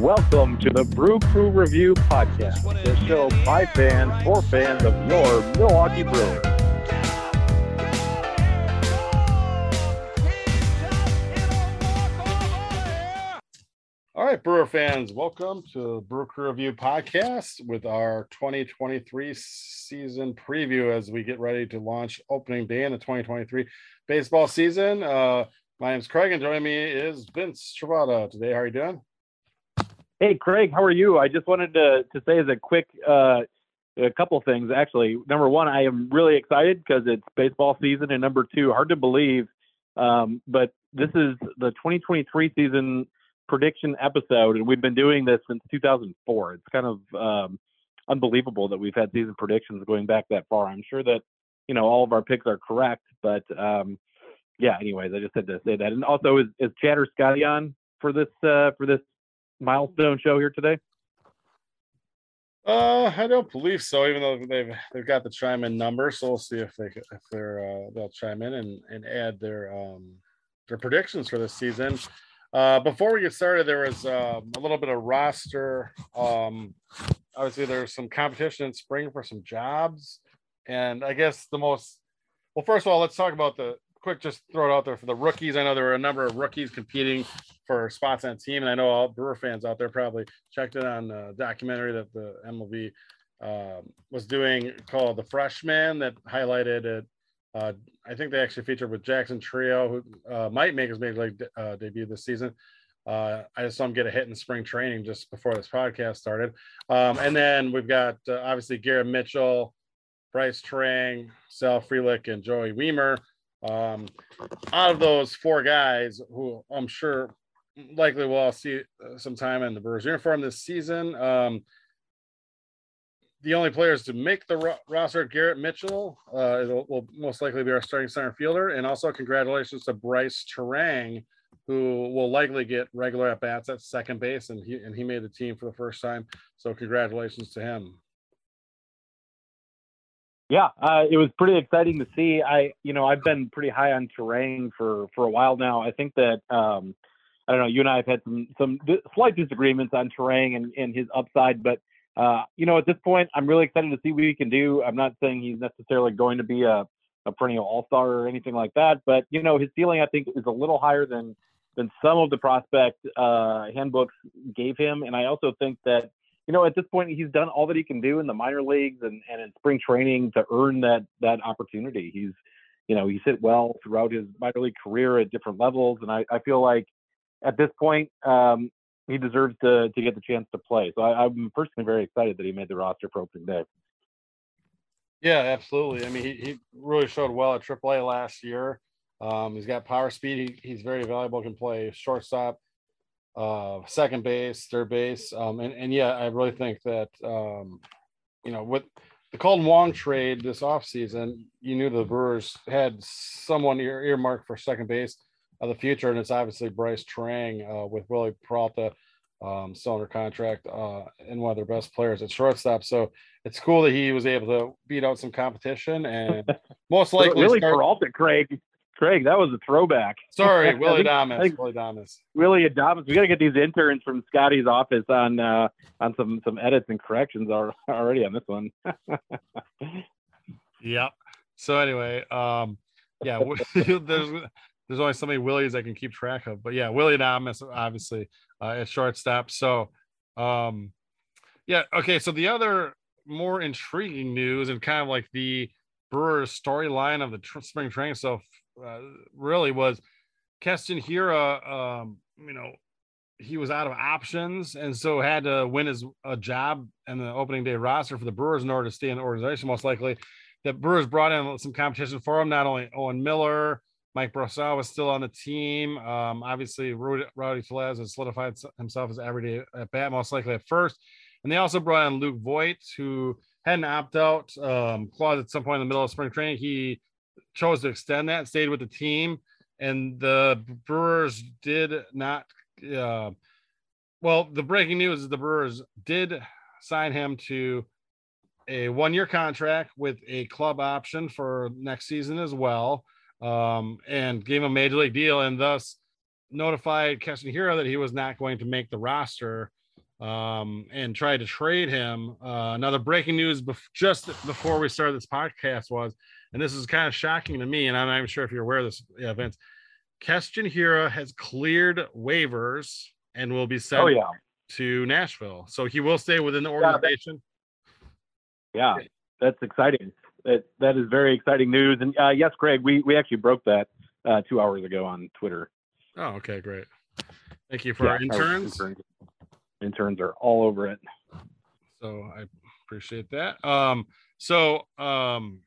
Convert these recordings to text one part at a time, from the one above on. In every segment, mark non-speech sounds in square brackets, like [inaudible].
Welcome to the Brew Crew Review Podcast, the show by fans for fans of your Milwaukee Brewers. All right, Brewer fans, welcome to Brew Crew Review Podcast with our 2023 season preview as we get ready to launch opening day in the 2023 baseball season. Uh, my name is Craig, and joining me is Vince Travada today. How are you doing? Hey, Craig, how are you? I just wanted to, to say as a quick uh, a couple things, actually. Number one, I am really excited because it's baseball season. And number two, hard to believe, um, but this is the 2023 season prediction episode. And we've been doing this since 2004. It's kind of um, unbelievable that we've had season predictions going back that far. I'm sure that, you know, all of our picks are correct. But um, yeah, anyways, I just had to say that. And also, is, is Chatter Scotty on for this uh, for this milestone show here today? Uh, I don't believe so. Even though they've they've got the chime in number, so we'll see if they if they're uh, they'll chime in and and add their um their predictions for this season. Uh, before we get started, there was uh, a little bit of roster. Um, obviously, there's some competition in spring for some jobs, and I guess the most well. First of all, let's talk about the quick. Just throw it out there for the rookies. I know there were a number of rookies competing for spots on team. And I know all Brewer fans out there probably checked it on a documentary that the MLB um, was doing called The Freshman that highlighted it. Uh, I think they actually featured with Jackson Chourio, who uh, might make his major league de- uh, debut this season. Uh, I saw him get a hit in spring training just before this podcast started. Um, and then we've got uh, obviously Garrett Mitchell, Bryce Turang, Sal Frelick, and Joey Wiemer. Um, out of those four guys, who I'm sure likely we'll see uh, some time in the Brewers uniform this season. Um, the only players to make the ro- roster, Garrett Mitchell, uh, will most likely be our starting center fielder. And also, congratulations to Bryce Turang, who will likely get regular at bats at second base, and he and he made the team for the first time. So, congratulations to him. Yeah, uh, it was pretty exciting to see. I, you know, I've been pretty high on Turang for for a while now. I think that um, I don't know. You and I have had some some slight disagreements on Turang and, and his upside, but uh, you know, at this point, I'm really excited to see what he can do. I'm not saying he's necessarily going to be a, a perennial All Star or anything like that, but you know, his ceiling I think is a little higher than than some of the prospect uh, handbooks gave him, and I also think that you know at this point he's done all that he can do in the minor leagues and, and in spring training to earn that that opportunity. He's you know he's hit well throughout his minor league career at different levels, and I, I feel like at this point, um, he deserves to to get the chance to play. So I, am personally very excited that he made the roster for opening day. Yeah, absolutely. I mean, he, he really showed well at AAA last year. Um, he's got power speed. He, he's very valuable. Can play shortstop, uh, second base, third base, um, and and yeah, I really think that um, you know with the Kolten Wong trade this offseason, you knew the Brewers had someone ear, earmarked for second base of the future, and it's obviously Bryce Turang uh, with Willie Peralta um, still under contract uh, and one of their best players at shortstop. So it's cool that he was able to beat out some competition and [laughs] most likely Willie start... Peralta, Craig. Craig, that was a throwback. Sorry, Willy Adames. [laughs] Willy Adames. Willy Adames. We got to get these interns from Scotty's office on uh, on some some edits and corrections already on this one. [laughs] yep. So anyway, um, yeah, [laughs] there's there's only so many Willies I can keep track of. But yeah, Willy Adames obviously uh, at shortstop. So um, yeah, okay. So the other more intriguing news and kind of like the Brewers storyline of the tr- spring training so uh, really was Keston Hiura, Um, you know, he was out of options and so had to win his a job in the opening day roster for the Brewers in order to stay in the organization. Most likely, the Brewers brought in some competition for him. Not only Owen Miller. Mike Brosseau was still on the team. Um, obviously, Rowdy, Rowdy Tellez has solidified himself as everyday at bat, most likely at first. And they also brought in Luke Voit, who had an opt out um, clause at some point in the middle of spring training. He chose to extend that, stayed with the team. And the Brewers did not. Uh, well, the breaking news is the Brewers did sign him to a one year contract with a club option for next season as well um, and gave him a major league deal and thus notified Keston Hiura that he was not going to make the roster um, and tried to trade him. Uh, now, the breaking news bef- just before we started this podcast was, and this is kind of shocking to me, and I'm not even sure if you're aware of this, yeah, Vince. Keston Hiura has cleared waivers and will be sent Oh yeah, to Nashville. So he will stay within the organization. yeah, that's exciting. That that is very exciting news. And uh, yes, Craig, we we actually broke that uh, two hours ago on Twitter. Oh, okay, great. Thank you for our Yeah, interns. interns. Interns are all over it. So I appreciate that. Um, so um,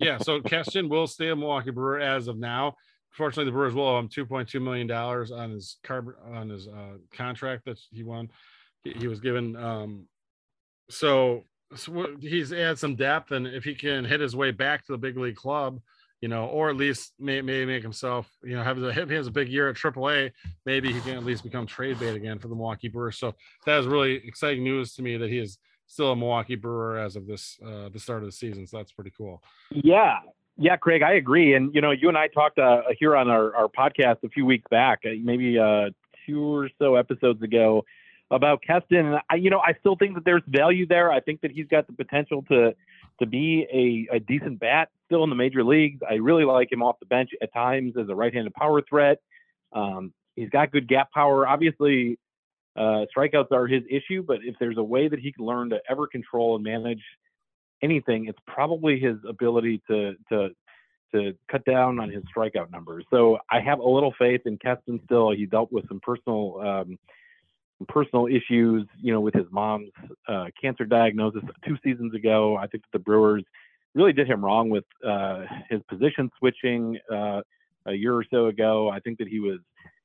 yeah, so Keston will stay a Milwaukee Brewer as of now. Fortunately, the Brewers will owe him two point two million dollars on his carb on his uh, contract that he won. He, was given. Um, so, so he's had some depth, and if he can hit his way back to the big league club, you know, or at least may, maybe make himself, you know, have a, if he has a big year at AAA, maybe he can at least become trade bait again for the Milwaukee Brewers. So that is really exciting news to me that he is still a Milwaukee Brewer as of this uh, the start of the season. So that's pretty cool. Yeah, yeah, Craig, I agree. And you know, you and I talked uh, here on our, our podcast a few weeks back, uh, maybe uh, two or so episodes ago, about Keston. And I, you know, I still think that there's value there. I think that he's got the potential to to be a, a decent bat still in the major leagues. I really like him off the bench at times as a right-handed power threat. Um, he's got good gap power. Obviously, uh, strikeouts are his issue, but if there's a way that he can learn to ever control and manage anything, it's probably his ability to to to cut down on his strikeout numbers. So I have a little faith in Keston still. He dealt with some personal um, some personal issues, you know, with his mom's uh, cancer diagnosis two seasons ago. I think that the Brewers really did him wrong with uh, his position switching uh, a year or so ago. I think that he was,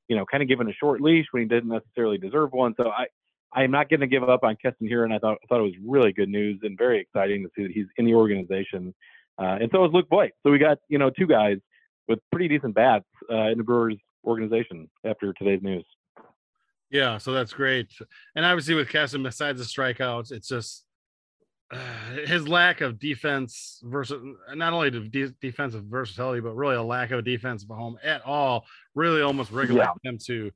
you know, kind of given a short leash when he didn't necessarily deserve one. So I, I am not going to give up on Keston here, and I thought I thought it was really good news and very exciting to see that he's in the organization, uh, and so is Luke Voit. So we got you know two guys with pretty decent bats uh, in the Brewers organization after today's news. Yeah, so that's great. And obviously with Keston, besides the strikeouts, it's just [sighs] his lack of defense versus not only de- defensive versatility, but really a lack of a defensive home at all, really almost regulates him to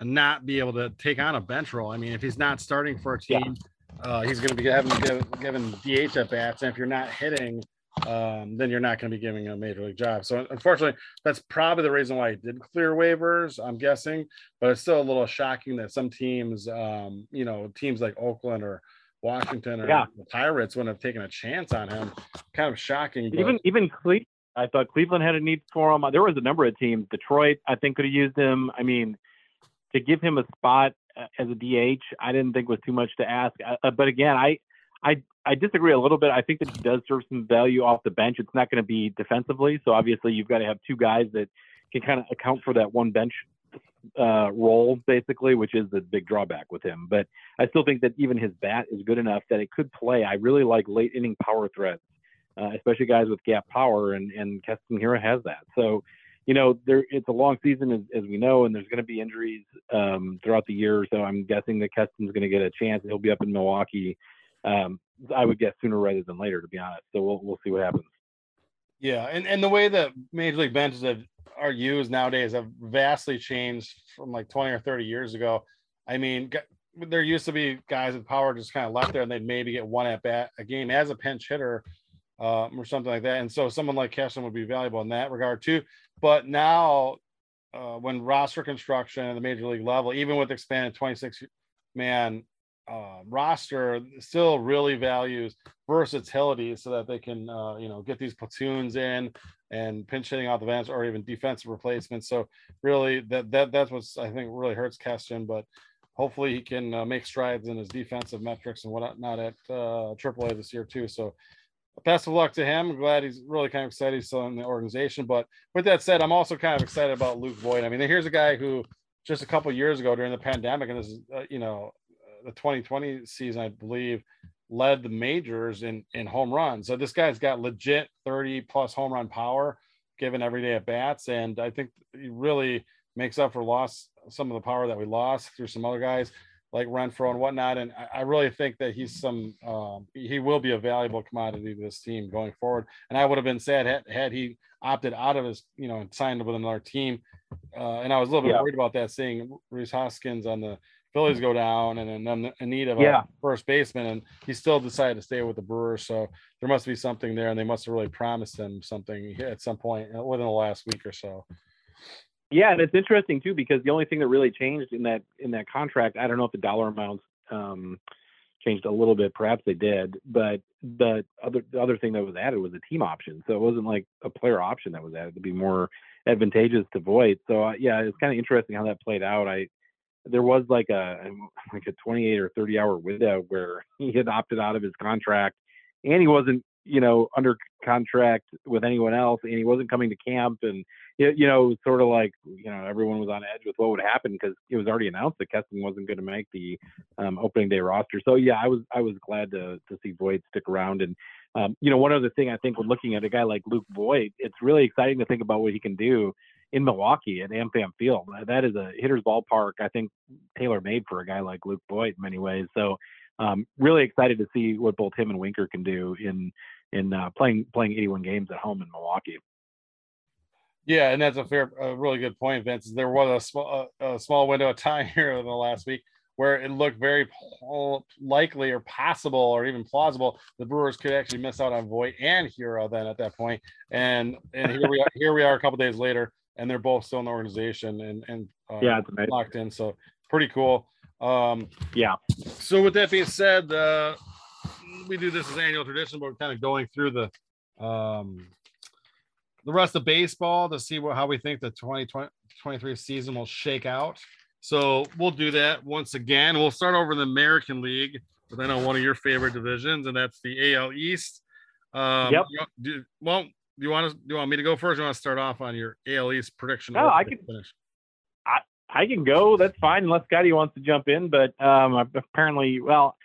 not be able to take on a bench role. I mean, if he's not starting for a Yeah. team, uh, he's going to be having given, given DH at bats, and if you're not hitting, um, then you're not going to be giving a major league job. So unfortunately, that's probably the reason why he did clear waivers. I'm guessing, but it's still a little shocking that some teams, um, you know, teams like Oakland or Washington or Yeah. the Pirates wouldn't have taken a chance on him. Kind of shocking. But, Even even Cle- I thought Cleveland had a need for him. There was a number of teams. Detroit, I think, could have used him. I mean, to give him a spot uh, as a DH, I didn't think was too much to ask. Uh, but again, I, I, I disagree a little bit. I think that he does serve some value off the bench. It's not going to be defensively, so obviously you've got to have two guys that can kind of account for that one bench uh, role, basically, which is the big drawback with him. But I still think that even his bat is good enough that it could play. I really like late inning power threats, uh, especially guys with gap power, and and Keston Hiura has that. So, you know, there it's a long season as, as we know, and there's going to be injuries um, throughout the year. So I'm guessing that Keston's going to get a chance. He'll be up in Milwaukee. Um, I would guess sooner rather than later, to be honest. So we'll we'll see what happens. Yeah, and, and the way that major league benches have, are used nowadays have vastly changed from like 20 or 30 years ago. I mean, there used to be guys with power just kind of left there and they'd maybe get one at bat a game as a pinch hitter um, or something like that. And so someone like Keston would be valuable in that regard too. But now, uh, when roster construction at the major league level, even with expanded 26 man uh, roster, still really values versatility so that they can, uh, you know, get these platoons in and pinch hitting off the bench or even defensive replacements. So really, that that that's what's I think really hurts Keston, but hopefully he can uh, make strides in his defensive metrics and whatnot at uh, AAA this year too. So best of luck to him. I'm glad he's really kind of excited he's still in the organization. But with that said, I'm also kind of excited about Luke Voit. I mean, here's a guy who just a couple years ago during the pandemic, and this is uh, you know the 2020 season, I believe, led the majors in in home runs. So this guy's got legit 30 plus home run power given every day at bats, and I think he really makes up for loss some of the power that we lost through some other guys like Renfroe and whatnot. And I, I really think that he's some um, he will be a valuable commodity to this team going forward. And I would have been sad had, had he opted out of his you know and signed with another team. Uh, and I was a little bit Yeah. worried about that, seeing Rhys Hoskins on the Phillies go down, and then in need of Yeah. a first baseman, and he still decided to stay with the Brewers. So there must be something there, and they must have really promised him something at some point uh, within the last week or so. Yeah, and it's interesting too because the only thing that really changed in that in that contract, I don't know if the dollar amounts um, changed a little bit. Perhaps they did, but the other the other thing that was added was a team option. So it wasn't like a player option that was added to be more advantageous to Voit. So uh, yeah, it's kind of interesting how that played out. I there was like a like a 28 or 30 hour window where [laughs] he had opted out of his contract and he wasn't you know under contract with anyone else and he wasn't coming to camp and you know sort of like you know everyone was on edge with what would happen because it was already announced that Keston wasn't going to make the um, opening day roster. So yeah I was I was glad to to see Voit stick around and um, you know one other thing I think when looking at a guy like Luke Voit it's really exciting to think about what he can do in Milwaukee at AmFam Field. That is a hitter's ballpark, I think, tailor made for a guy like Luke Voit in many ways. So, um, really excited to see what both him and Winker can do in in uh, playing playing 81 games at home in Milwaukee. Yeah, and that's a fair, a really good point, Vince. There was a small, a, a small window of time [laughs] here in the last week where it looked very likely or possible or even plausible the Brewers could actually miss out on Voit and Hiura then at that point. And and here we are, here we are a couple days later and they're both still in the organization and and uh, yeah, locked in. So pretty cool. Um, yeah. So with that being said, uh, we do this as annual tradition, but we're kind of going through the um, the rest of baseball to see what, how we think the 2023 season will shake out. So we'll do that once again. We'll start over in the American League, but I know one of your favorite divisions, and that's the AL East. Um, yep. Do, well, do you want to do you want me to go first? Or you want to start off on your AL East prediction? No, I can finish. I I can go. That's fine, unless Scotty wants to jump in. But um, apparently, well,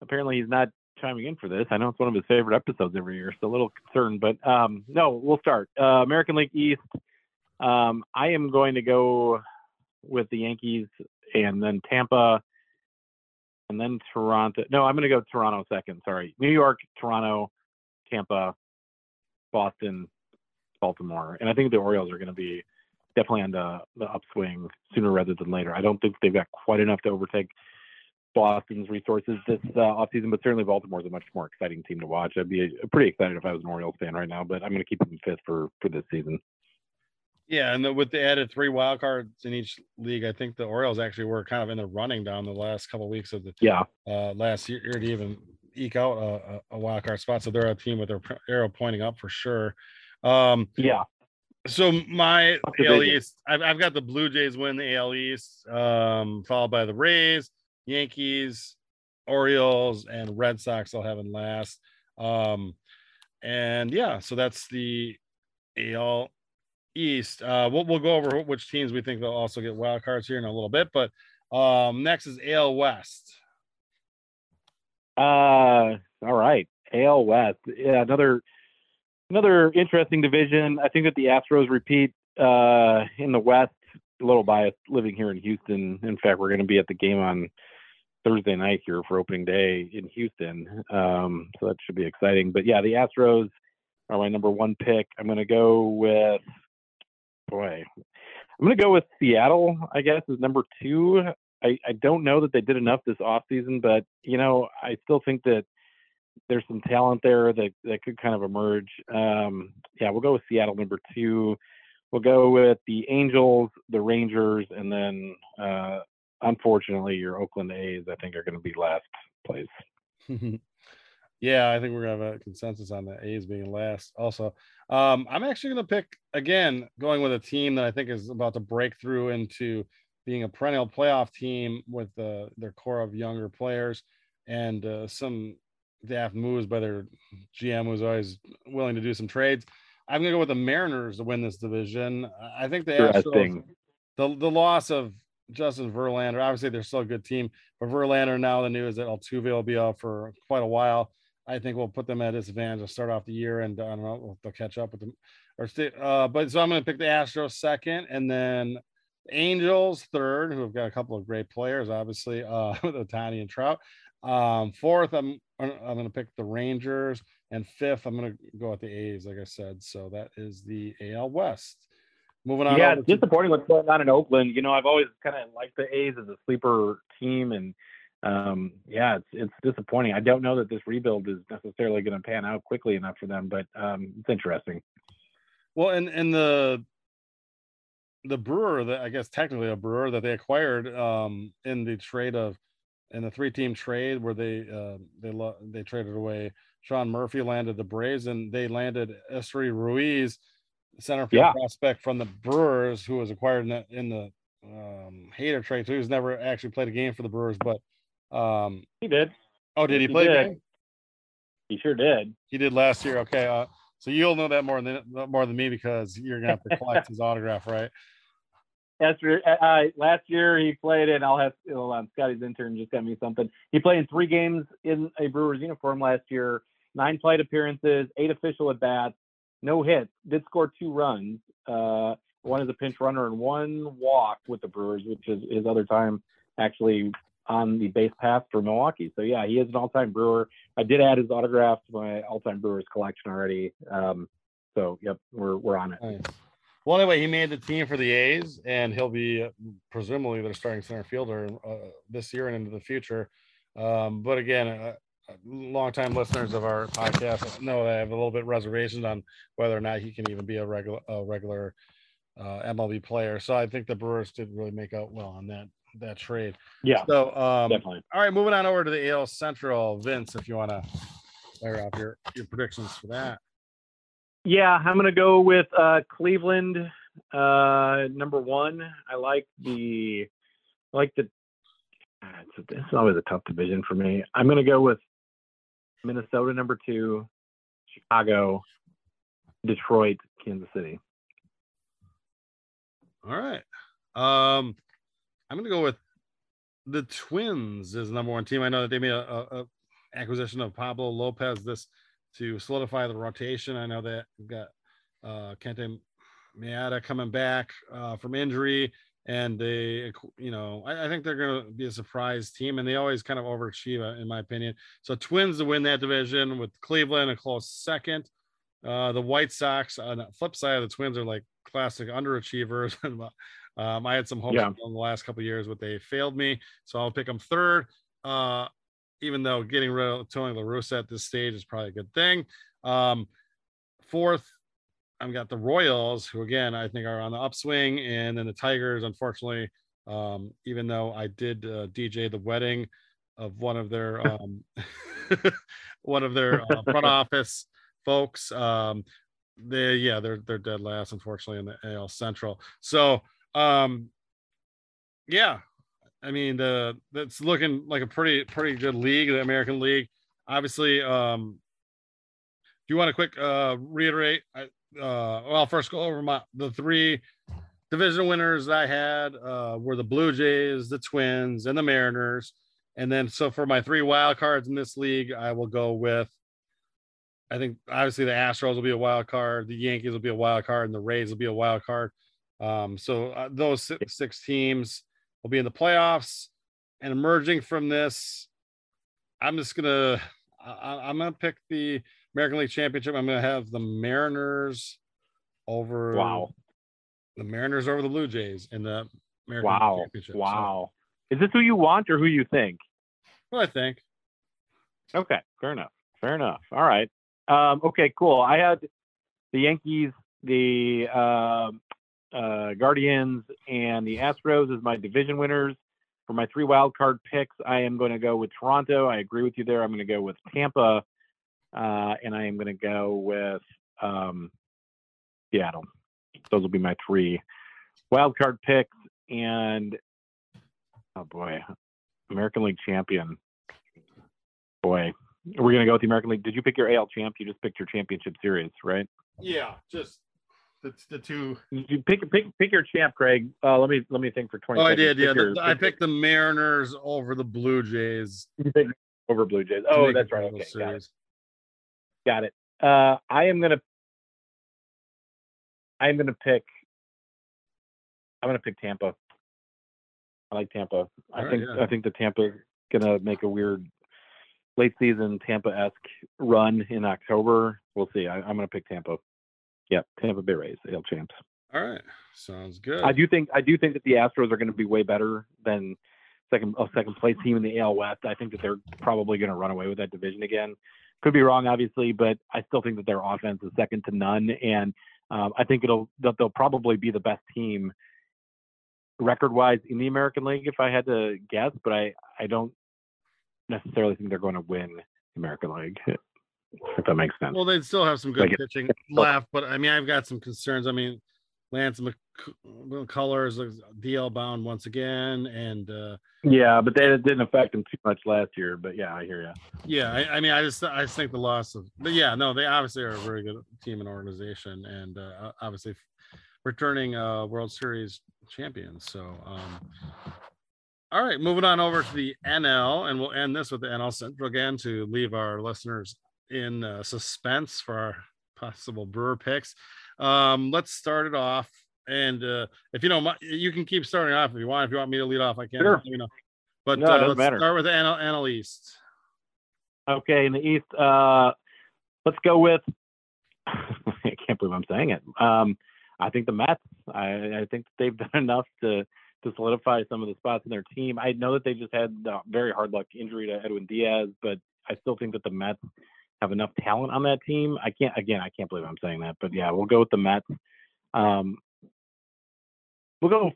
apparently he's not chiming in for this. I know it's one of his favorite episodes every year, so a little concerned. But um, no, we'll start. Uh, American League East. Um, I am going to go with the Yankees, and then Tampa, and then Toronto. No, I'm going to go Toronto second. Sorry, New York, Toronto, Tampa, Boston, Baltimore, and I think the Orioles are going to be definitely on the, the upswing sooner rather than later. I don't think they've got quite enough to overtake Boston's resources this uh, offseason, but certainly Baltimore is a much more exciting team to watch. I'd be uh, pretty excited if I was an Orioles fan right now, but I'm going to keep them fifth for for this season. Yeah, and the, with the added three wild cards in each league, I think the Orioles actually were kind of in the running down the last couple of weeks of the yeah uh, last year to even eke out a, a wild card spot. So they're a team with their arrow pointing up for sure. Um, yeah. So my AL East, I've, I've got the Blue Jays win the AL East, um, followed by the Rays, Yankees, Orioles, and Red Sox. I'll have in last. Um, and yeah, so that's the AL East. Uh, we'll, we'll go over which teams we think they'll also get wild cards here in a little bit. But um, next is AL West. Uh, all right, AL West. Yeah, another another interesting division. I think that the Astros repeat uh, in the West. A little biased living here in Houston. In fact, we're going to be at the game on Thursday night here for opening day in Houston. Um, so that should be exciting. But yeah, the Astros are my number one pick. I'm going to go with boy. I'm going to go with Seattle. I guess is number two. I, I don't know that they did enough this off season, but you know, I still think that there's some talent there that, that could kind of emerge. Um, yeah, we'll go with Seattle number two. We'll go with the Angels, the Rangers, and then uh, unfortunately your Oakland A's. I think are going to be last place. [laughs] yeah, I think we're gonna have a consensus on the A's being last. Also, um, I'm actually gonna pick again, going with a team that I think is about to break through into being a perennial playoff team with uh, their core of younger players and uh, some daft moves by their GM who's always willing to do some trades. I'm gonna go with the Mariners to win this division. I think the Astros, the the loss of Justin Verlander, obviously they're still a good team, but Verlander now the news that Altuve will be out for quite a while. I think we'll put them at disadvantage to start off the year, and I don't know they'll catch up with them. Or stay, uh, but so I'm going to pick the Astros second, and then Angels third, who have got a couple of great players, obviously, uh, [laughs] with Ohtani and Trout. Um, fourth, I'm I'm going to pick the Rangers, and fifth, I'm going to go with the A's, like I said. So that is the AL West. moving on. Yeah, it's disappointing what's going on in Oakland. You know, I've always kind of liked the A's as a sleeper team, and um, yeah, it's it's disappointing. I don't know that this rebuild is necessarily going to pan out quickly enough for them, but um, it's interesting. Well, and and the the brewer that I guess technically a brewer that they acquired um in the trade of in the three team trade where they uh, they lo- they traded away Sean Murphy landed the Braves and they landed Esteury Ruiz center field Yeah. prospect from the Brewers who was acquired in the, in the um Hader trade too. He's never actually played a game for the Brewers, but um He did. oh did he he play did. He sure did. He did last year. Okay, uh, so you'll know that more than more than me because you're gonna have to collect his autograph, right? Esteury, uh, uh, last year he played in. I'll have hold on. Scotty's intern just got me something. He played in three games in a Brewers uniform last year. Nine plate appearances, eight official at bats, no hits. Did score two runs. Uh, one as a pinch runner and one walk with the Brewers, which is his other time actually on the base path for Milwaukee. So yeah, he is an all-time Brewer. I did add his autograph to my all-time Brewers collection already. Um, so yep, we're we're on it. Nice. Well, anyway, he made the team for the A's, and he'll be uh, presumably their starting center fielder uh, this year and into the future. Um, but again, uh, uh, longtime listeners of our podcast know that I have a little bit reservations on whether or not he can even be a regular a regular uh, MLB player. So I think the Brewers did really make out well on that that trade. Yeah, So um, definitely. all right, moving on over to the AL Central, Vince, if you want to fire off your your predictions for that. Yeah, I'm gonna go with uh, Cleveland, uh, number one. I like the, I like the. ah, It's, it's always a tough division for me. I'm gonna go with Minnesota, number two, Chicago, Detroit, Kansas City. All right. Um, I'm gonna go with the Twins as number one team. I know that they made a, a, a acquisition of Pablo Lopez this to solidify the rotation. I know that we've got uh Kenta Maeda coming back uh, from injury, and they, you know, I, I think they're going to be a surprise team, and they always kind of overachieve, in my opinion. So Twins to win that division with Cleveland a close second. Uh, the White Sox on the flip side of the Twins are like classic underachievers. [laughs] um, I had some hopes Yeah. in the last couple of years, but they failed me. So I'll pick them third. Uh, even though getting rid of Tony La Russa at this stage is probably a good thing. Um, fourth, I've got the Royals, who again I think are on the upswing, and then the Tigers. Unfortunately, um, even though I did uh, DJ the wedding of one of their [laughs] um, [laughs] one of their uh, front [laughs] office folks, um, they yeah they're they're dead last, unfortunately, in the AL Central. So um, yeah, I mean the that's looking like a pretty pretty good league, the American League. Obviously, um, do you want to quick uh, reiterate? I, uh, well, first go over my the three division winners I had uh, were the Blue Jays, the Twins, and the Mariners. And then so for my three wild cards in this league, I will go with. I think obviously the Astros will be a wild card, the Yankees will be a wild card, and the Rays will be a wild card. Um, so uh, those six, six teams will be in the playoffs. And emerging from this, I'm just gonna I, I'm gonna pick the American League Championship. I'm gonna have the Mariners over Wow, the Mariners over the Blue Jays in the American League wow, Championship. So, wow. Is this who you want or who you think? well, I think. Okay, fair enough. Fair enough. All right. Um, okay, cool. I had the Yankees, the um uh, Guardians, and the Astros as my division winners. For my three wild card picks, I am going to go with Toronto. I agree with you there. I'm going to go with Tampa, uh, and I am going to go with um, Seattle. Those will be my three wild card picks. And oh boy, American League champion. Boy, we're gonna go with the American League. Did you pick your AL champ? You just picked your championship series, right? Yeah, just the, the two. You pick pick pick your champ, Craig. Uh, let me let me think for twenty. Oh, I seconds. did. Yeah, your- the, I pick picked the Mariners over the Blue Jays. over Blue Jays. Oh, that's right. Okay, got it. Got it. Uh, I am gonna. I am gonna pick. I'm gonna pick Tampa. I like Tampa. I All right, think yeah. I think the Tampa gonna make a weird late season Tampa esque run in October. We'll see. I, I'm gonna pick Tampa. Yep, Tampa Bay Rays, AL champs. All right, sounds good. I do think I do think that the Astros are going to be way better than second a second place team in the AL West. I think that they're probably going to run away with that division again. Could be wrong, obviously, but I still think that their offense is second to none, and um, I think it'll that they'll probably be the best team record wise in the American League if I had to guess. But I I don't necessarily think they're going to win the American League. If that makes sense. Well, they'd still have some good Like it- pitching left, but I mean, I've got some concerns. I mean, Lance McCullers is DL bound once again, and uh, Yeah, but that didn't affect them too much last year. But yeah, I hear you. yeah, I, I mean, I just I just think the loss of, but yeah, no, they obviously are a very good team and organization, and uh, obviously returning uh, World Series champions. So, um, all right, moving on over to the NL, and we'll end this with the NL Central again to leave our listeners in uh, suspense for our possible Brewer picks. Um, let's start it off, and uh, if you know, my, you can keep starting off if you want. If you want me to lead off, I can. Sure. You know, but No, uh, let's matter. start with the NL, NL East. Okay, in the East, uh, let's go with. [laughs] I can't believe I'm saying it. Um, I think the Mets. I, I think they've [laughs] done enough to to solidify some of the spots in their team. I know that they just had a very hard luck injury to Edwin Diaz, but I still think that the Mets have enough talent on that team. I can't again. I can't believe I'm saying that, but yeah, we'll go with the Mets. Um, we'll go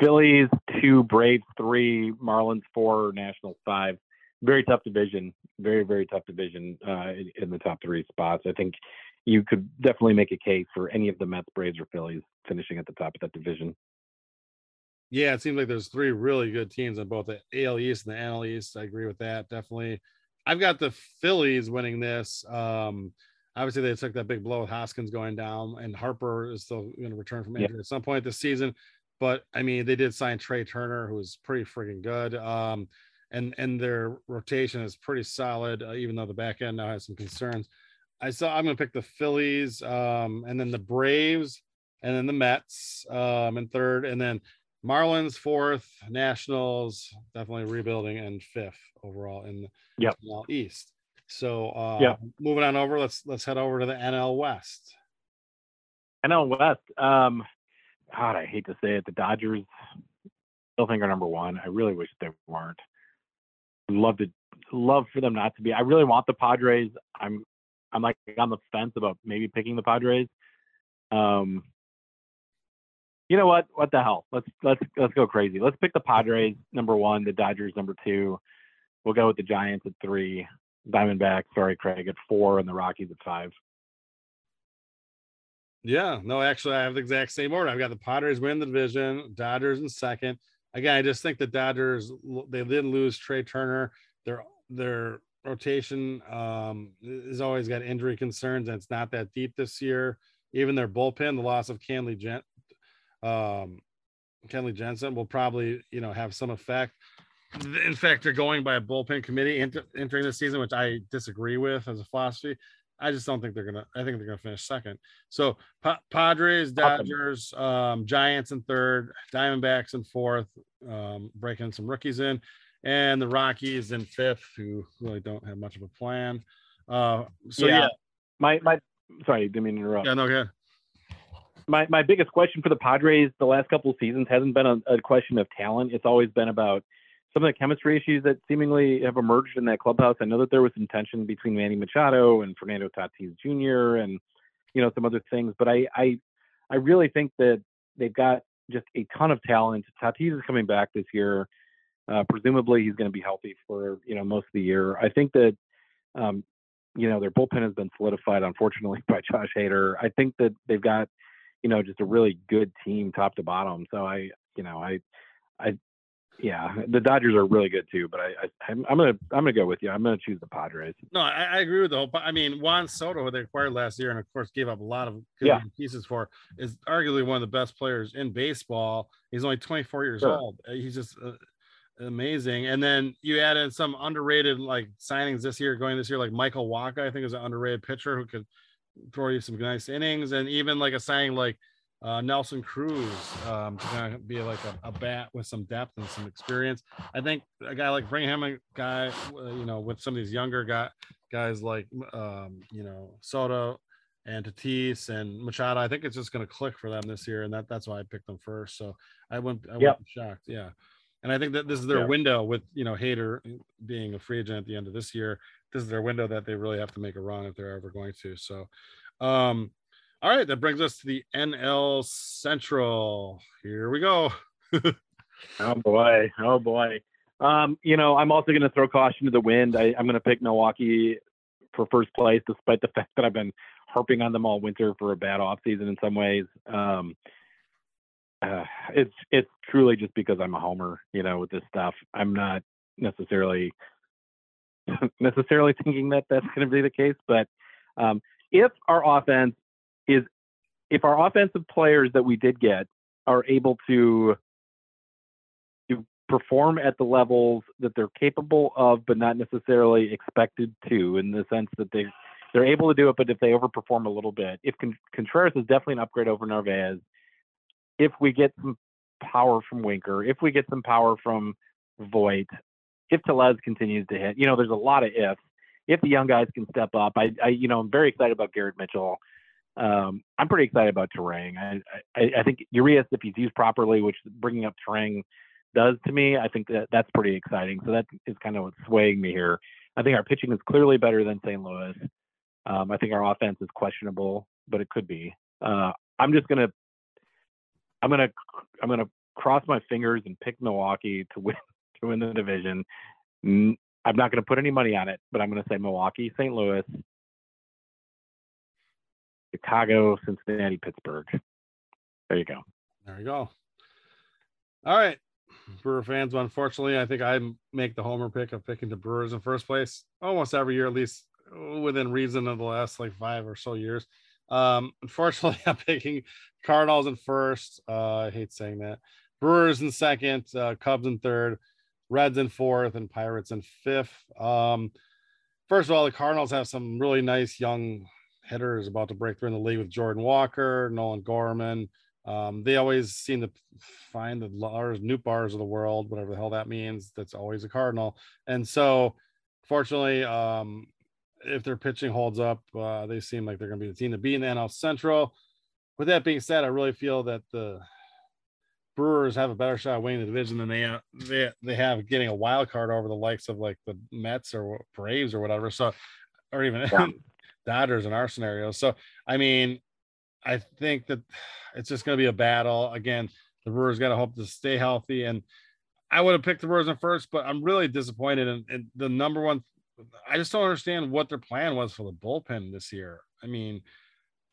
Phillies two, Braves three, Marlins four, Nationals five. Very tough division. Very very tough division uh, in, in the top three spots. I think you could definitely make a case for any of the Mets, Braves, or Phillies finishing at the top of that division. Yeah, it seems like there's three really good teams in both the AL East and the NL East. I agree with that. Definitely. I've got the Phillies winning this. Um, obviously, they took that big blow with Hoskins going down, and Harper is still going to return from injury at some point this season. But I mean, they did sign Trea Turner, who's pretty freaking good. Um, and and their rotation is pretty solid, uh, even though the back end now has some concerns. I saw I'm going to pick the Phillies, um, and then the Braves, and then the Mets, um, in third, and then Marlins fourth, Nationals definitely rebuilding, and fifth overall in the Yep. NL East. So uh Yep. moving on over, let's let's head over to the NL West. NL West. Um, God, I hate to say it, the Dodgers still think are number one. I really wish they weren't. Love to love for them not to be. I really want the Padres. I'm I'm like on the fence about maybe picking the Padres. Um, you know what? What the hell? Let's let's let's go crazy. Let's pick the Padres number one, the Dodgers number two. We'll go with the Giants at three, Diamondbacks, sorry Craig at four, and the Rockies at five. Yeah, no, actually, I have the exact same order. I've got the Padres win the division, Dodgers in second. Again, I just think the Dodgers they didn't lose Trea Turner. Their their rotation um has always got injury concerns, and it's not that deep this year. Even their bullpen, the loss of Kenley Gent, um, Kenley Jansen will probably you know have some effect. In fact, they're going by a bullpen committee enter, entering the season, which I disagree with as a philosophy. I just don't think they're gonna. I think they're gonna finish second. So pa- Padres, Dodgers, um, Giants in third, Diamondbacks in fourth, um, breaking some rookies in, and the Rockies in fifth, who really don't have much of a plan. Uh, so yeah, Yeah. My my sorry, didn't mean to interrupt. yeah, no good. My my biggest question for the Padres the last couple of seasons hasn't been a, a question of talent. It's always been about some of the chemistry issues that seemingly have emerged in that clubhouse. I know that there was some tension between Manny Machado and Fernando Tatis Jr. and you know some other things, but I I I really think that they've got just a ton of talent. Tatis is coming back this year. Uh, presumably, he's going to be healthy for you know most of the year. I think that um, you know their bullpen has been solidified, unfortunately, [laughs] by Josh Hader. I think that they've got you know, just a really good team top to bottom. So I, you know, I, I, yeah, the Dodgers are really good too. But I, I I'm, I'm gonna, I'm gonna go with you. I'm gonna choose the Padres. No, I, I agree with the whole. I mean, Juan Soto, who they acquired last year, and of course gave up a lot of good Yeah. pieces for, is arguably one of the best players in baseball. He's only 24 years Sure. old. Uh, He's just uh, amazing. And then you add in some underrated like signings this year, going this year, like Michael Wacha, I think is an underrated pitcher who could throw you some nice innings, and even like a signing like uh, Nelson Cruz um, to kind of be like a, a bat with some depth and some experience. I think a guy like bring him a guy, uh, you know, with some of these younger guy, guys like um, you know Soto and Tatis and Machado. I think it's just going to click for them this year, and that that's why I picked them first. So I went I yep. went shocked. Yeah, and I think that this is their window with you know Hader being a free agent at the end of this year. This is their window that they really have to make a run if they're ever going to. So, um, all right, that brings us to the NL Central. Here we go. [laughs] oh boy, oh boy. Um, you know, I'm also going to throw caution to the wind. I, I'm going to pick Milwaukee for first place, despite the [laughs] fact that I've been harping on them all winter for a bad offseason in some ways. Um, uh, it's it's truly just because I'm a homer, you know, with this stuff. I'm not necessarily [laughs] necessarily thinking that that's going to be the case, but um, if our offense is if our offensive players that we did get are able to to perform at the levels that they're capable of, but not necessarily expected to, in the sense that they they're able to do it, but if they overperform a little bit, if Contreras is definitely an upgrade over Narvaez, if we get some power from Winker, if we get some power from Voit, if Tellez continues to hit, you know, there's a lot of ifs. If the young guys can step up, I, I you know, I'm very excited about Garrett Mitchell. Um, I'm pretty excited about Turang. I, I, I think Urias, if he's used properly, which bringing up Turang does to me, I think that that's pretty exciting. So that is kind of what's swaying me here. I think our pitching is clearly better than St. Louis. Um, I think our offense is questionable, but it could be. Uh, I'm just gonna, I'm gonna, I'm gonna cross my fingers and pick Milwaukee to win to win the division. I'm not gonna put any money on it, but I'm gonna say Milwaukee, St. Louis, Chicago, Cincinnati, Pittsburgh. There you go. There you go. All right. Brewer fans, unfortunately, I think I make the homer pick of picking the Brewers in first place almost every year, at least within reason of the last like five or so years. Um, [laughs] unfortunately, I'm picking Cardinals in first. Uh, I hate saying that. Brewers in second, uh, Cubs in third, Reds in fourth, and Pirates in fifth. Um, first of all, the Cardinals have some really nice young hitters about to break through in the league with Jordan Walker, Nolan Gorman. Um, they always seem to find the Lars bars of the world, whatever the hell that means. That's always a Cardinal. And so, fortunately, um, if their pitching holds up, uh, they seem like they're going to be the team to beat in the NL Central. With that being said, I really feel that the Brewers have a better shot of winning the division than they they they have getting a wild card over the likes of like the Mets or Braves or whatever. So, or even yeah. [laughs] Dodgers in our scenario. So, I mean, I think that it's just going to be a battle. Again, the Brewers got to hope to stay healthy. And I would have picked the Brewers in first, but I'm really disappointed. And, and the number one, I just don't understand what their plan was for the bullpen this year. I mean,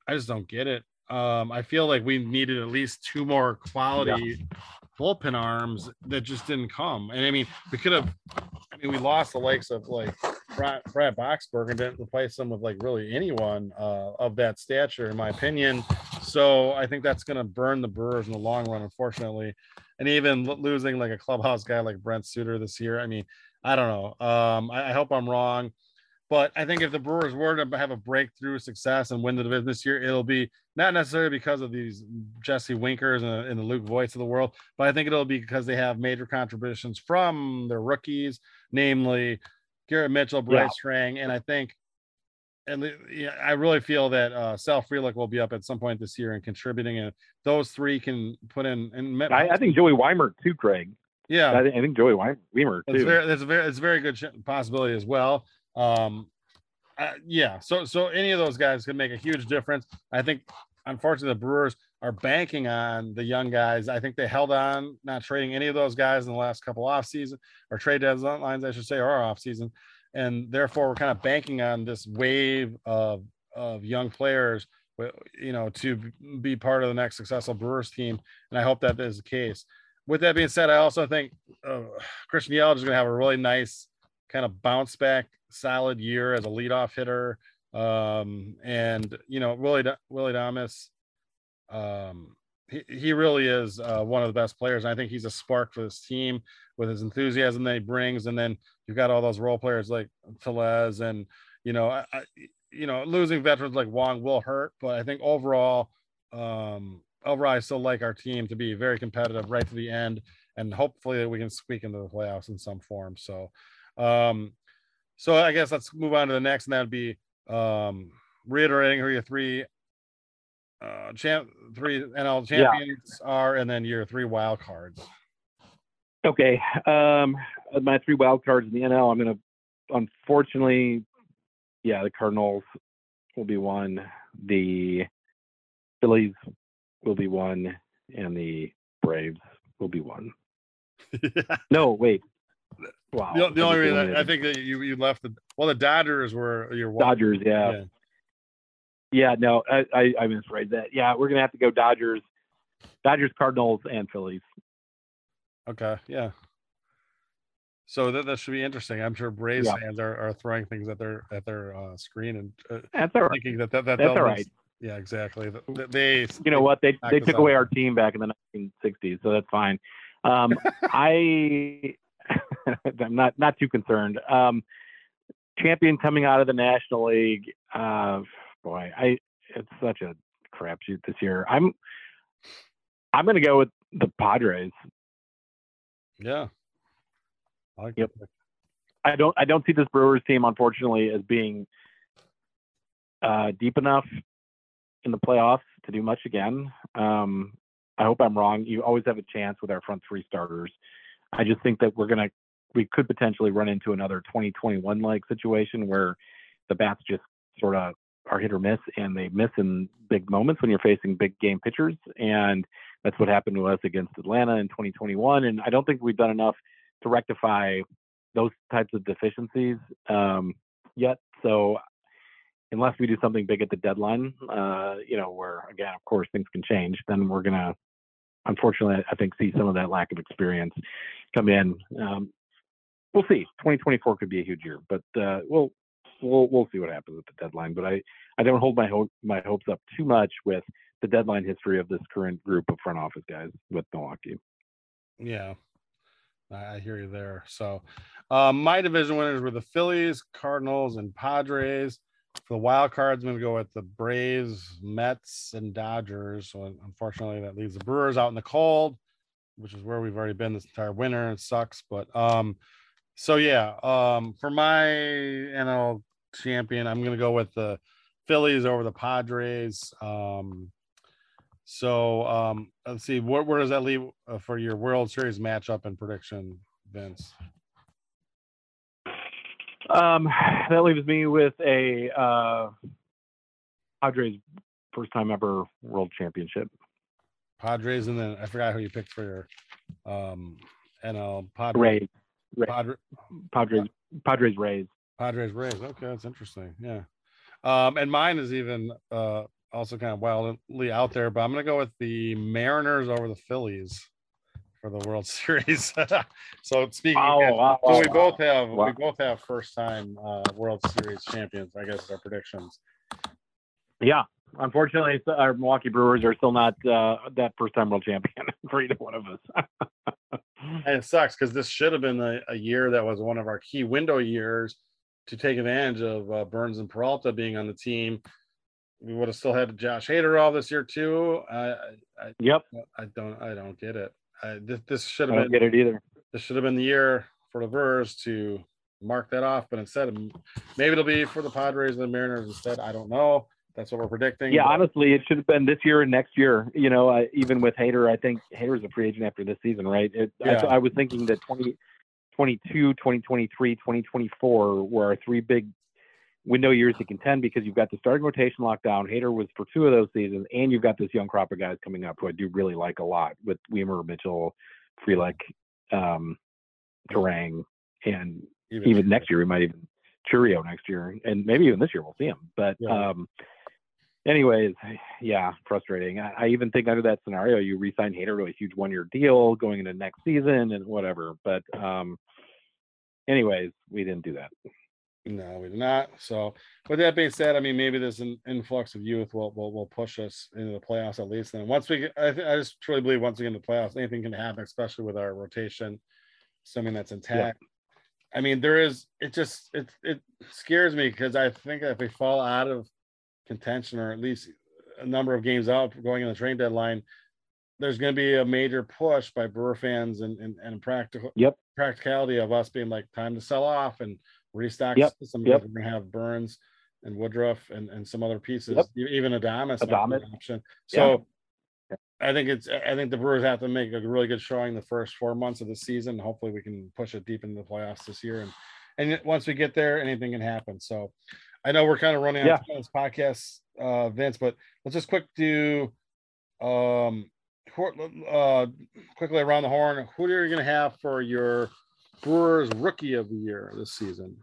I just don't get it. Um, I feel like we needed at least two more quality yeah. bullpen arms that just didn't come. And I mean, we could have, I mean, we lost the likes of like Brad, Brad Boxberger and didn't replace him with like really anyone uh, of that stature, in my opinion. So I think that's going to burn the Brewers in the long run, unfortunately. And even losing like a clubhouse guy like Brent Suter this year, I mean, I don't know. Um, I, I hope I'm wrong. But I think if the Brewers were to have a breakthrough success and win the division this year, it'll be not necessarily because of these Jesse Winkers and, and the Luke Voits of the world, but I think it'll be because they have major contributions from their rookies, namely Garrett Mitchell, Bryce yeah. Strang, and I think, and yeah, I really feel that uh, Sal Frelick will be up at some point this year and contributing, and those three can put in. And I, I think Joey Wiemer too, Craig. Yeah, I, think, I think Joey Wiemer too. It's very, a very, it's a very good possibility as well. Um, uh, yeah, so so any of those guys can make a huge difference. I think, unfortunately, the Brewers are banking on the young guys. I think they held on, not trading any of those guys in the last couple off season or trade deadlines, I should say, or off season, and therefore we're kind of banking on this wave of of young players, you know, to be part of the next successful Brewers team. And I hope that is the case. With that being said, I also think uh, Christian Yelich is going to have a really nice kind of bounce back, solid year as a leadoff hitter. Um, and you know, Willie Willy Adames um, he, he really is uh, one of the best players. And I think he's a spark for this team with his enthusiasm that he brings. And then you've got all those role players like Tellez and, you know, I, I, you know, losing veterans like Wong will hurt, but I think overall, um, overall, I still like our team to be very competitive right to the end. And hopefully that we can squeak into the playoffs in some form. So, um, so I guess let's move on to the next, and that would be um, reiterating who your three uh champ three NL champions yeah. are, and then your three wild cards. Okay. Um my three wild cards in the NL, I'm gonna unfortunately, yeah, the Cardinals will be one, the Phillies will be one, and the Braves will be one. yeah. [laughs] No, wait. Wow. The, the only reason I, I, think that you, you left the well, the Dodgers were your Dodgers, yeah. yeah. Yeah, no, I, I, I misread that. Yeah, we're gonna have to go Dodgers, Dodgers, Cardinals, and Phillies. Okay, yeah. So that, that should be interesting. I'm sure Braves yeah. fans are, are throwing things at their at their uh, screen and uh, that's all right. thinking that that, that that's all right. Yeah, exactly. They, you know what? They they took away our team back in the 1960s, so that's fine. Um, [laughs] I [laughs] I'm not not too concerned. Um, champion coming out of the National League. Uh, boy, I it's such a crapshoot this year. I'm I'm going to go with the Padres. Yeah. I like yep. I don't I don't see this Brewers team unfortunately as being uh, deep enough in the playoffs to do much again. Um, I hope I'm wrong. You always have a chance with our front three starters. I just think that we're gonna we could potentially run into another 2021 like situation where the bats just sort of are hit or miss and they miss in big moments when you're facing big game pitchers. And that's what happened to us against Atlanta in 2021 and I don't think we've done enough to rectify those types of deficiencies um, yet. So unless we do something big at the deadline uh, you know where again of course things can change then we're going to unfortunately I think see some of that lack of experience come in. Um, we'll see. 2024 could be a huge year, but uh, we'll we'll we'll see what happens at the deadline. But I I don't hold my hope my hopes up too much with the deadline history of this current group of front office guys with Milwaukee. Yeah, I hear you there. So, um, my division winners were the Phillies, Cardinals, and Padres. For the wild cards, I'm going to go with the Braves, Mets, and Dodgers. So, unfortunately, that leaves the Brewers out in the cold, which is where we've already been this entire winter. It sucks, but um, so yeah, um, for my NL champion, I'm gonna go with the Phillies over the Padres. Um, so um, let's see, where, where does that leave uh, for your World Series matchup and prediction, Vince? Um, that leaves me with a uh, Padres first time ever World Championship. Padres, and then I forgot who you picked for your um, NL Padres. Rays. Padre, Padres, Padres Rays. Padres Rays. Okay, that's interesting. Yeah. Um, and mine is even uh, also kind of wildly out there, but I'm going to go with the Mariners over the Phillies for the World [laughs] Series. [laughs] so speaking, wow, again, wow, so we wow, both have we both have first time uh, World Series champions. I guess our predictions. Yeah, unfortunately, our Milwaukee Brewers are still not uh, that first time world champion [laughs] for either one of us. And it sucks because this should have been a, a, year that was one of our key window years to take advantage of uh, Burnes and Peralta being on the team. We would have still had Josh Hader all this year too. I, I, yep. I don't. I don't get it. I, this, this should have been. Get it either. This should have been the year for the Brewers to mark that off, but instead, maybe it'll be for the Padres and the Mariners instead. I don't know. That's what we're predicting. Yeah, honestly, it should have been this year and next year. You know, uh, even with Hader, I think Hader's a free agent after this season, right? It, yeah. I, I, was thinking that 2022, 2023, 2024 were our three big window years to contend because you've got the starting rotation locked down. Hader was for two of those seasons, and you've got this young crop of guys coming up who I do really like a lot with Wiemer, Mitchell, Frelick, um, Turang, and even, even next year we might even Chourio next year, and maybe even this year we'll see him. But yeah. um, anyways, yeah, frustrating. I, I, even think under that scenario, you resign Hader to a huge one-year deal going into next season and whatever. But um, anyways, we didn't do that. No, we did not. So, with that being said, I mean, maybe there's an influx of youth will will, will push us into the playoffs at least. And once we, get, I, I just truly believe once we get into the playoffs, anything can happen, especially with our rotation, assuming that's intact. Yeah. I mean, there is. It just it it scares me because I think if we fall out of contention or at least a number of games out going in the trade deadline, there's going to be a major push by Brewer fans and and, and practical yep. practicality of us being like time to sell off and restock yep. some. Yep. We're going to have Burnes and Woodruff and, and some other pieces, Yep. even Adames, might be Adames. an option. Yeah. So I think it's I think the Brewers have to make a really good showing the first four months of the season. Hopefully we can push it deep into the playoffs this year. And and once we get there, anything can happen. So I know we're kind of running out Yeah. of time on this podcast, uh, Vince, but let's just quick do um uh quickly around the horn. Who are you gonna have for your Brewers rookie of the year this season?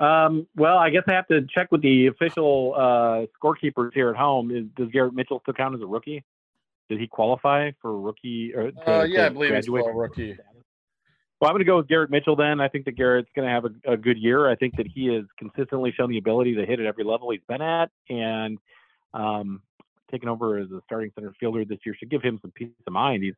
Um, well, I guess I have to check with the official uh, scorekeepers here at home. Is, does Garrett Mitchell still count as a rookie? Did he qualify for rookie? Or to, Uh, yeah, I believe he's graduate? a rookie. Well, I'm going to go with Garrett Mitchell then. I think that Garrett's going to have a, a good year. I think that he has consistently shown the ability to hit at every level he's been at, and um, taking over as a starting center fielder this year should give him some peace of mind. He's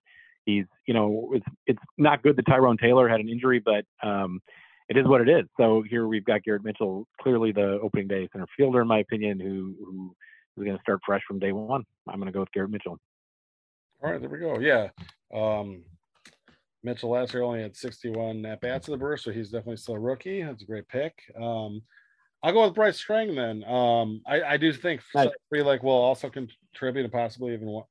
he's you know it's it's not good that Tyrone Taylor had an injury, but um, it is what it is. So here we've got Garrett Mitchell, clearly the opening day center fielder in my opinion, who who is going to start fresh from day one. I'm going to go with Garrett Mitchell. All right, there we go. Yeah. Um, Mitchell last year only had 61 at bats of the Brewers, so he's definitely still a rookie. That's a great pick. Um, I'll go with Brice Turang then. Um, I, I do think Nice. Frelick will also contribute and possibly even Wa-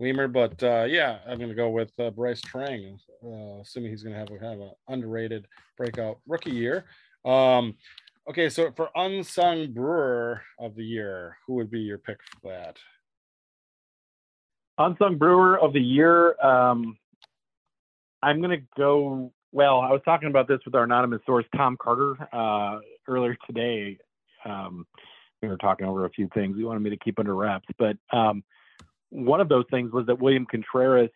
Wiemer, but uh, yeah, I'm going to go with uh, Brice Turang, uh, assuming he's going to have a kind of an underrated breakout rookie year. Um, okay, so for unsung brewer of the year, who would be your pick for that? Unsung Brewer of the Year. Um, I'm going to go. Well, I was talking about this with our anonymous source, Tom Carter, uh, earlier today. Um, we were talking over a few things he wanted me to keep under wraps, but um, one of those things was that William Contreras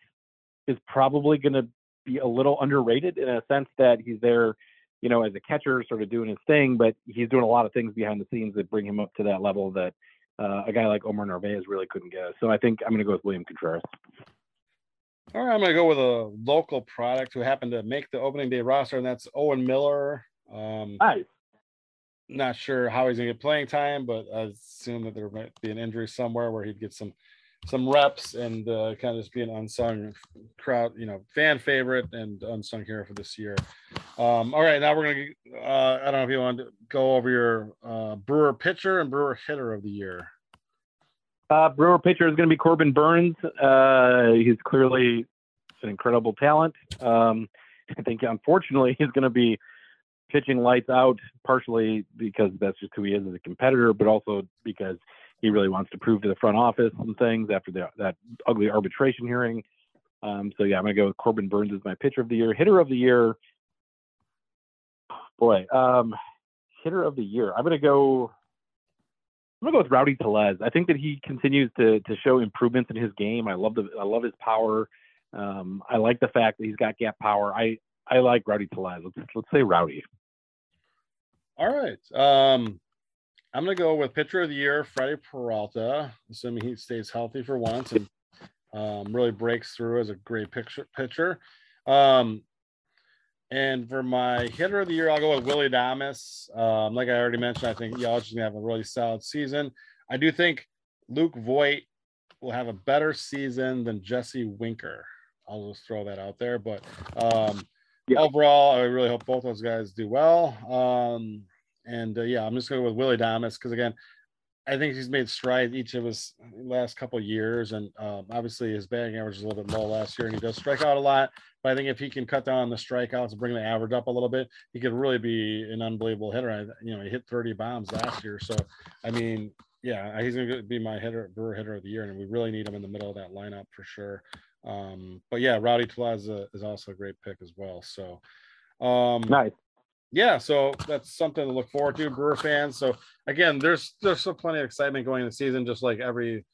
is probably going to be a little underrated in a sense that he's there, you know, as a catcher, sort of doing his thing, but he's doing a lot of things behind the scenes that bring him up to that level that uh, a guy like Omar Narvaez really couldn't get. So I think I'm going to go with William Contreras. All right, I'm going to go with a local product who happened to make the opening day roster, and that's Owen Miller. Um, Nice. not sure how he's going to get playing time, but I assume that there might be an injury somewhere where he'd get some some reps and uh, kind of just be an unsung crowd, you know, fan favorite and unsung hero for this year. Um, all right, now we're going to, uh, I don't know if you want to go over your uh, Brewer pitcher and Brewer hitter of the year. Uh, Brewer pitcher is going to be Corbin Burnes. Uh, he's clearly an incredible talent. Um, I think, unfortunately, he's going to be pitching lights out, partially because that's just who he is as a competitor, but also because he really wants to prove to the front office some things after the, that ugly arbitration hearing. Um, so, yeah, I'm going to go with Corbin Burnes as my pitcher of the year. Hitter of the year, boy, um, hitter of the year. I'm going to go. I'm gonna go with Rowdy Tellez. I think that he continues to to show improvements in his game. I love the I love his power. Um, I like the fact that he's got gap power. I I like Rowdy Tellez. Let's let's say Rowdy. All right. Um, I'm to go with pitcher of the year, Freddie Peralta, assuming he stays healthy for once and um, really breaks through as a great picture, pitcher. Um, and for my hitter of the year, I'll go with Willy Adames. Um, like I already mentioned, I think is going to have a really solid season. I do think Luke Voit will have a better season than Jesse Winker. I'll just throw that out there. But um, Yeah. overall, I really hope both those guys do well. Um, and uh, yeah, I'm just going to go with Willy Adames because again, I think he's made strides each of his last couple years, and um, obviously his batting average is a little bit low last year, and he does strike out a lot. But I think if he can cut down on the strikeouts and bring the average up a little bit, he could really be an unbelievable hitter. I, you know, he hit 30 bombs last year, so I mean, yeah, he's going to be my hitter, Brewer hitter of the year, and we really need him in the middle of that lineup for sure. Um, but yeah, Rowdy Plaza is also a great pick as well. So, um, Nice. Yeah, so that's something to look forward to, Brewer fans. So again, there's there's still plenty of excitement going in the season, just like every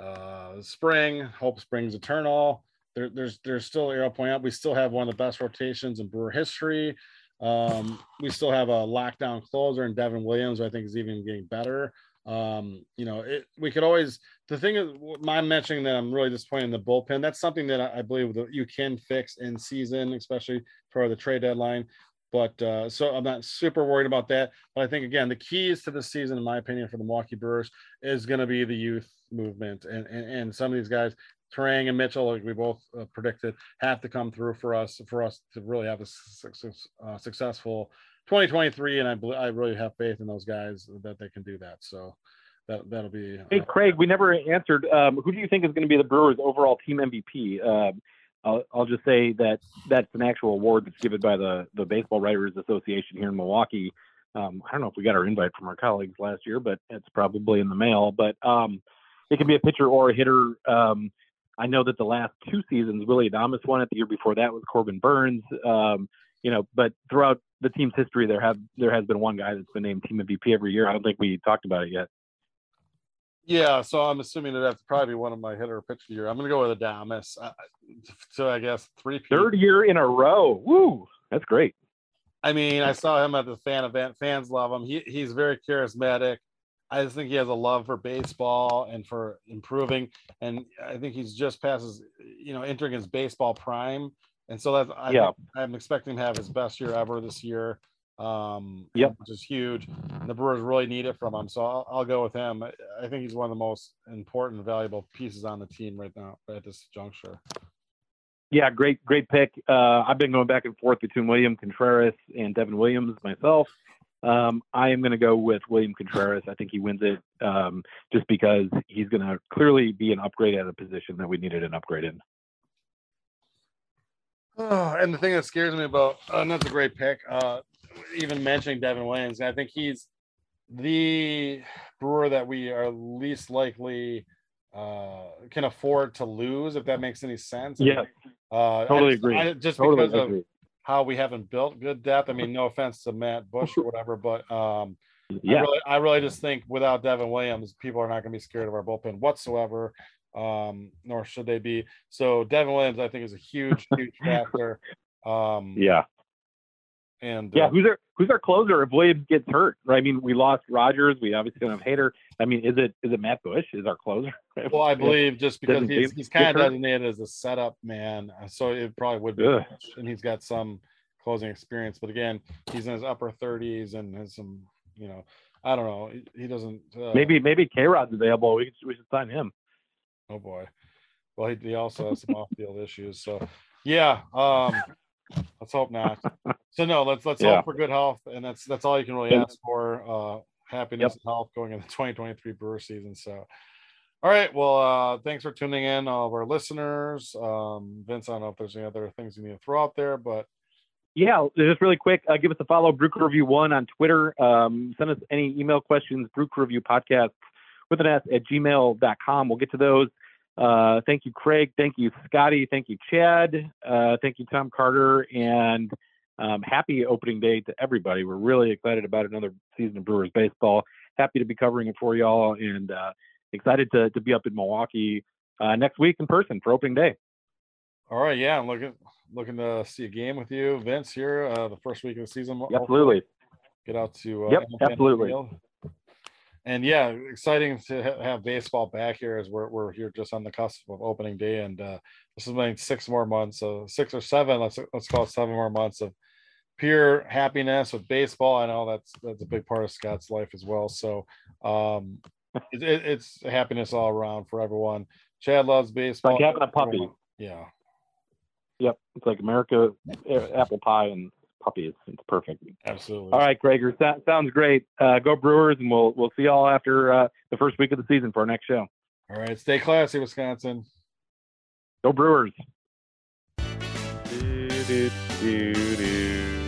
uh spring. Hope springs eternal. There, there's there's still I'll point out we still have one of the best rotations in Brewer history. Um, we still have a lockdown closer in Devin Williams, who I think is even getting better. Um, you know, it, we could always the thing is I'm mentioning that I'm really disappointed in the bullpen. That's something that I, I believe that you can fix in season, especially for the trade deadline. But uh, so I'm not super worried about that. But I think again, the keys to the season, in my opinion, for the Milwaukee Brewers is going to be the youth movement and, and and some of these guys Turang and Mitchell, like we both uh, predicted, have to come through for us for us to really have a success, uh, successful 2023. And I believe I really have faith in those guys that they can do that. So that that'll be. Hey, uh, Craig, we never answered. Um, who do you think is going to be the Brewers' overall team MVP? I'll, I'll just say that that's an actual award that's given by the the Baseball Writers Association here in Milwaukee. Um, I don't know if we got our invite from our colleagues last year, but it's probably in the mail. But um, it can be a pitcher or a hitter. Um, I know that the last two seasons, Willy Adames won it. The year before that was Corbin Burns. Um, you know, but throughout the team's history, there have there has been one guy that's been named team MVP every year. I don't think we talked about it yet. Yeah, so I'm assuming that that's probably one of my hitter or pitcher year. I'm going to go with Adames. Uh, so I guess three third year in a row. Woo, that's great. I mean, I saw him at the fan event. Fans love him. He he's very charismatic. I just think he has a love for baseball and for improving. And I think he's just passes, you know, entering his baseball prime. And so that's I yeah. I'm expecting to have his best year ever this year. Um, yep. which is huge. And the Brewers really need it from him. So I'll, I'll go with him. I, I think he's one of the most important, valuable pieces on the team right now at this juncture. Yeah, great, great pick. Uh, I've been going back and forth between William Contreras and Devin Williams myself. Um, I am going to go with William Contreras. I think he wins it um, just because he's going to clearly be an upgrade at a position that we needed an upgrade in. Oh, and the thing that scares me about, uh, and that's a great pick, uh, even mentioning Devin Williams, I think he's the brewer that we are least likely uh, can afford to lose, if that makes any sense. Yeah, uh, totally agree. I, just totally because agree. of how we haven't built good depth. I mean, no offense to Matt Bush or whatever, but um, yeah, I really, I really just think without Devin Williams, people are not going to be scared of our bullpen whatsoever. Um, nor should they be. So Devin Williams, I think, is a huge, huge [laughs] factor. Um, yeah. And yeah, uh, who's our who's our closer if Williams gets hurt? Right. I mean, we lost Rogers. We obviously don't have Hader. I mean, is it is it Matt Bush? Is our closer? [laughs] Well, I believe just because he's, he's kind of designated as a setup man, so it probably would be. And he's got some closing experience, but again, he's in his upper thirties and has some, you know, I don't know. He, he doesn't. Uh, maybe maybe K Rod's available. We we should sign him. Oh boy. Well, he, he also has some [laughs] off field issues. So yeah. Um, let's hope not. [laughs] So no, let's let's yeah. hope for good health, and that's that's all you can really ask for. Uh, happiness yep. and health going into [laughs] the 2023 Brewer season. So, all right. Well, uh, thanks for tuning in, all of our listeners. Um, Vince, I don't know if there's any other things you need to throw out there, but yeah, just really quick, uh, give us a follow, Brew Review One on Twitter. Um, send us any email questions, Brew Review Podcast with an S at gmail.com. We'll get to those. Uh, thank you, Craig. Thank you, Scotty. Thank you, Chad. Uh, thank you, Tom Carter. And um, happy opening day to everybody. We're really excited about another season of Brewers baseball. Happy to be covering it for y'all and uh, excited to, to be up in Milwaukee uh, next week in person for opening day. All right. Yeah. I'm looking, looking to see a game with you, Vince, here uh, the first week of the season. Absolutely. Get out to, uh, yep, absolutely and yeah, exciting to ha- have baseball back here as we're, we're here just on the cusp of opening day. And uh, this is like six more months, so six or seven, let's, let's call it seven more months of pure happiness with baseball. I know that's, that's a big part of Scott's life as well. So um, it, it, it's happiness all around for everyone. Chad loves baseball. Like having a puppy. Yeah. Yep. It's like America, apple pie and puppies. It's perfect. Absolutely. All right, Gregor, that sounds great. Uh, go Brewers, and we'll we'll see y'all after uh, the first week of the season for our next show. All right, stay classy, Wisconsin. Go Brewers. Do, do, do,